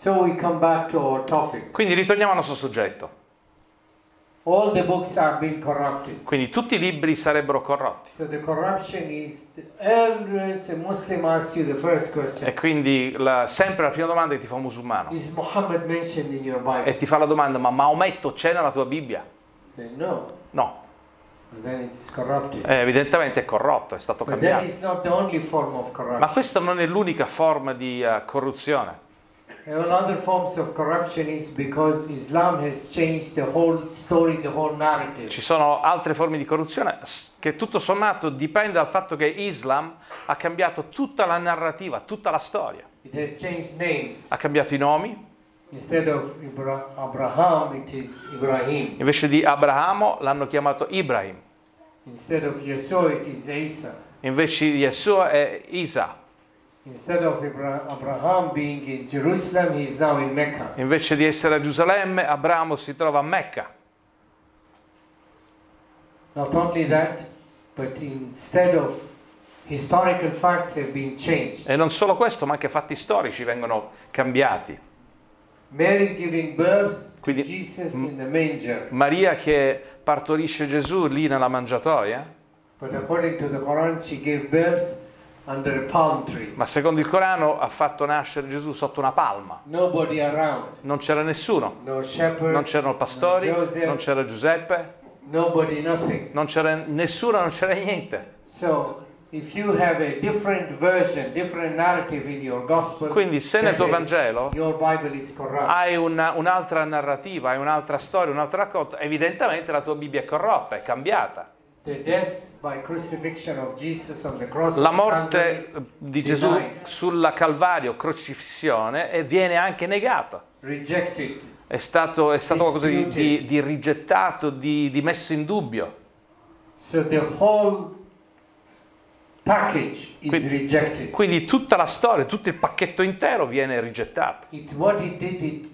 So we come back to our topic. Quindi ritorniamo al nostro soggetto. All the books are being corrupted. Quindi tutti i libri sarebbero corrotti. So the corruption is always a Muslim asks you the first question. E quindi la- sempre la prima domanda che ti fa un musulmano. Is Muhammad mentioned in your Bible? E ti fa la domanda, ma Maometto c'è nella tua Bibbia? Say no. No. Eh, evidentemente è corrotto, è stato cambiato. Ma questa non è l'unica forma di eh, corruzione. And other forms of corruption is because Islam has changed the whole story, the whole narrative. Ci sono altre forme di corruzione che tutto sommato dipende dal fatto che Islam ha cambiato tutta la narrativa, tutta la storia. It has changed names. Ha cambiato i nomi, Instead of Ibra- Abraham, it is Ibrahim. invece di Abramo l'hanno chiamato Ibrahim, Instead of Yeshua, it is Isa. invece di Yeshua è Isa, Instead of Abraham being in Jerusalem, he is now in Mecca. invece di essere a Gerusalemme Abramo si trova a Mecca. Not only that, but instead of historical facts have been changed. E non solo questo, ma anche fatti storici vengono cambiati. Mary giving birth to Quindi- Jesus in the manger. Maria che partorisce Gesù lì nella mangiatoia, But according to the Quran, she gave birth ma secondo il Corano ha fatto nascere Gesù sotto una palma. Nobody around. Non c'era nessuno, No shepherd. non c'erano pastori, no Joseph, non c'era Giuseppe, nobody, nothing. non c'era nessuno, non c'era niente. So, if you have a different version, different narrative in your gospel, Quindi se nel tuo Vangelo hai una- un'altra narrativa, hai un'altra storia, un altro racconto, evidentemente la tua Bibbia è corrotta, è cambiata. La morte di Gesù sulla Calvario, crocifissione, viene anche negata. È stato, è stato qualcosa di, di- di rigettato, di, di messo in dubbio. So the whole Quindi-. Quindi tutta la storia, tutto il pacchetto intero viene rigettato. It, did.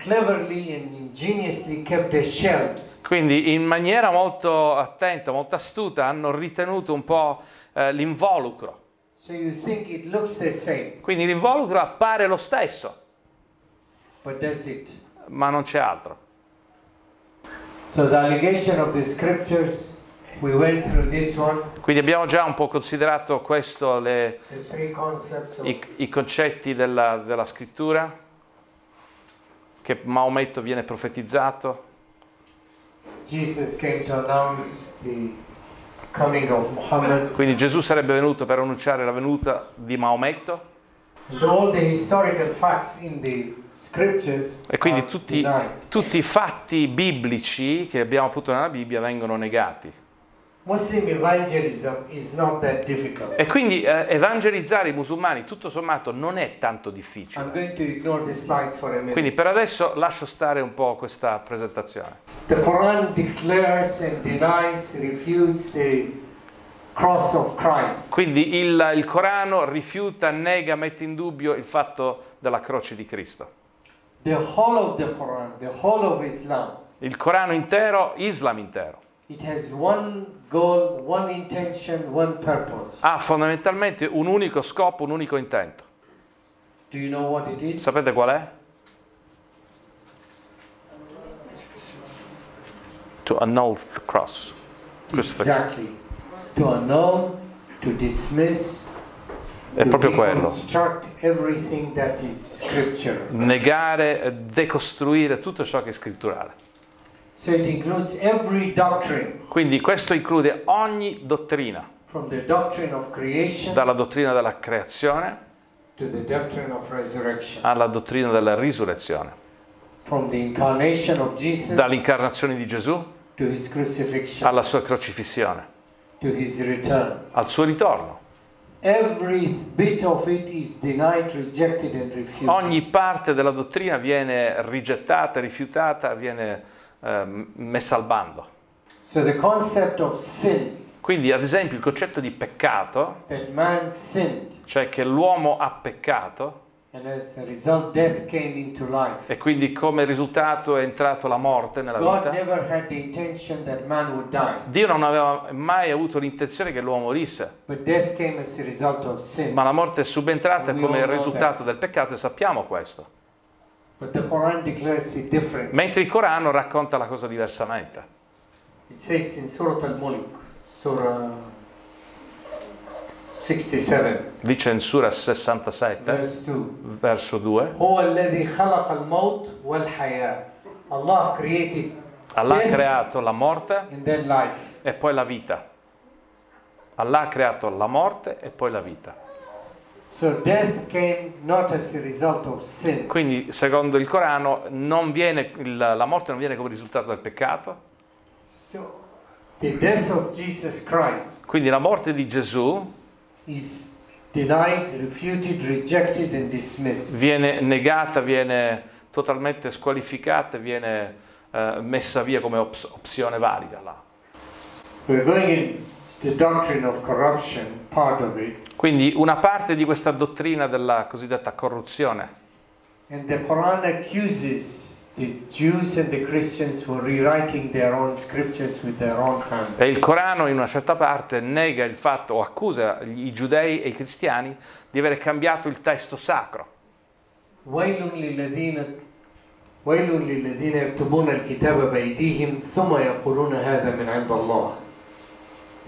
Quindi in maniera molto attenta, molto astuta, hanno ritenuto un po' eh, l'involucro. So Quindi l'involucro appare lo stesso, ma non c'è altro. So the allegation of the scriptures, we went through this one, Quindi abbiamo già un po' considerato questo, le- i, i concetti della, della scrittura, che Maometto viene profetizzato, Jesus came to announce the coming of Muhammad. quindi Gesù sarebbe venuto per annunciare la venuta di Maometto And all the historical facts in the scriptures e quindi tutti, tutti i fatti biblici che abbiamo appunto nella Bibbia vengono negati. Muslim evangelism is not that difficult. E quindi eh, evangelizzare i musulmani tutto sommato non è tanto I'm difficile. going to ignore the slides for a minute. Quindi per adesso lascio stare un po' questa presentazione. The Quran declares and denies, refutes the cross of Christ. Quindi il, il Corano rifiuta, nega, mette in dubbio il fatto della croce di Cristo. The whole of the Quran, the whole of Islam, Il Corano intero, Islam intero, goal, one intention, one purpose. ha fondamentalmente un unico scopo, un unico intento. Do you know what it is? Sapete qual è? To annul the cross. Exactly. To annul, to dismiss, È proprio quello. Negare, decostruire tutto ciò che è scritturale. So it includes every doctrine, Quindi questo include ogni dottrina, from the doctrine of creation dalla dottrina della creazione to the doctrine of resurrection, alla dottrina della risurrezione, from the incarnation of Jesus dall'incarnazione di Gesù to his crucifixion, alla sua crocifissione, to his return. al suo ritorno. Every bit of it is denied, rejected, and refuted. Ogni parte della dottrina viene rigettata, rifiutata, viene eh, messa al bando. So sin, Quindi, ad esempio, il concetto di peccato, sinned, cioè che l'uomo ha peccato result, e quindi come risultato è entrato la morte nella God vita. Dio non aveva mai avuto l'intenzione che l'uomo morisse, ma la morte è subentrata come risultato del peccato e sappiamo questo. Mentre il Corano racconta la cosa diversamente. It says in Surah Al-Mulk, Surah 67. Dice in Surah 67, verse 2. verso 2. Allah, created Allah ha creato la morte e poi la vita. Allah ha creato la morte e poi la vita. So death came not as a result of sin. Quindi, secondo il Corano, non viene, la morte non viene come risultato del peccato. So the death of Jesus Christ Quindi la morte di Gesù is denied, refuted, rejected, and dismissed. viene negata, viene totalmente squalificata, viene eh, messa via come ops- opzione valida là. We're going in the doctrine of corruption, part of it, Quindi una parte di questa dottrina della cosiddetta corruzione. and the Quran accuses the Jews and the Christians for rewriting their own scriptures with their own hand. E il Corano in una certa parte nega il fatto o accusa gli- i giudei e i cristiani di aver cambiato il testo sacro. ويل للذين ويل للذين يكتبون الكتاب بأيديهم ثم يقولون هذا من عند الله.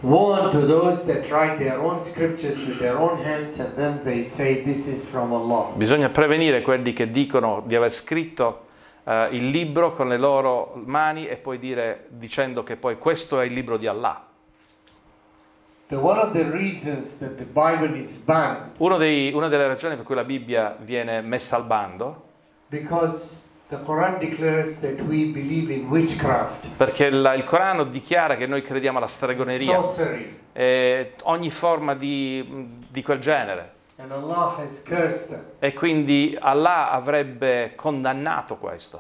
Woe unto those that write their own scriptures with their own hands and then they say this is from Allah. Bisogna prevenire quelli che dicono di aver scritto eh, il libro con le loro mani e poi dire dicendo che poi questo è il libro di Allah. The, one of the reasons that the Bible is banned Uno dei- una delle ragioni per cui la Bibbia viene messa al bando because the Quran declares that we believe in witchcraft, perché il, il Corano dichiara che noi crediamo alla stregoneria e ogni forma di, di quel genere and Allah has cursed them. e quindi Allah avrebbe condannato questo.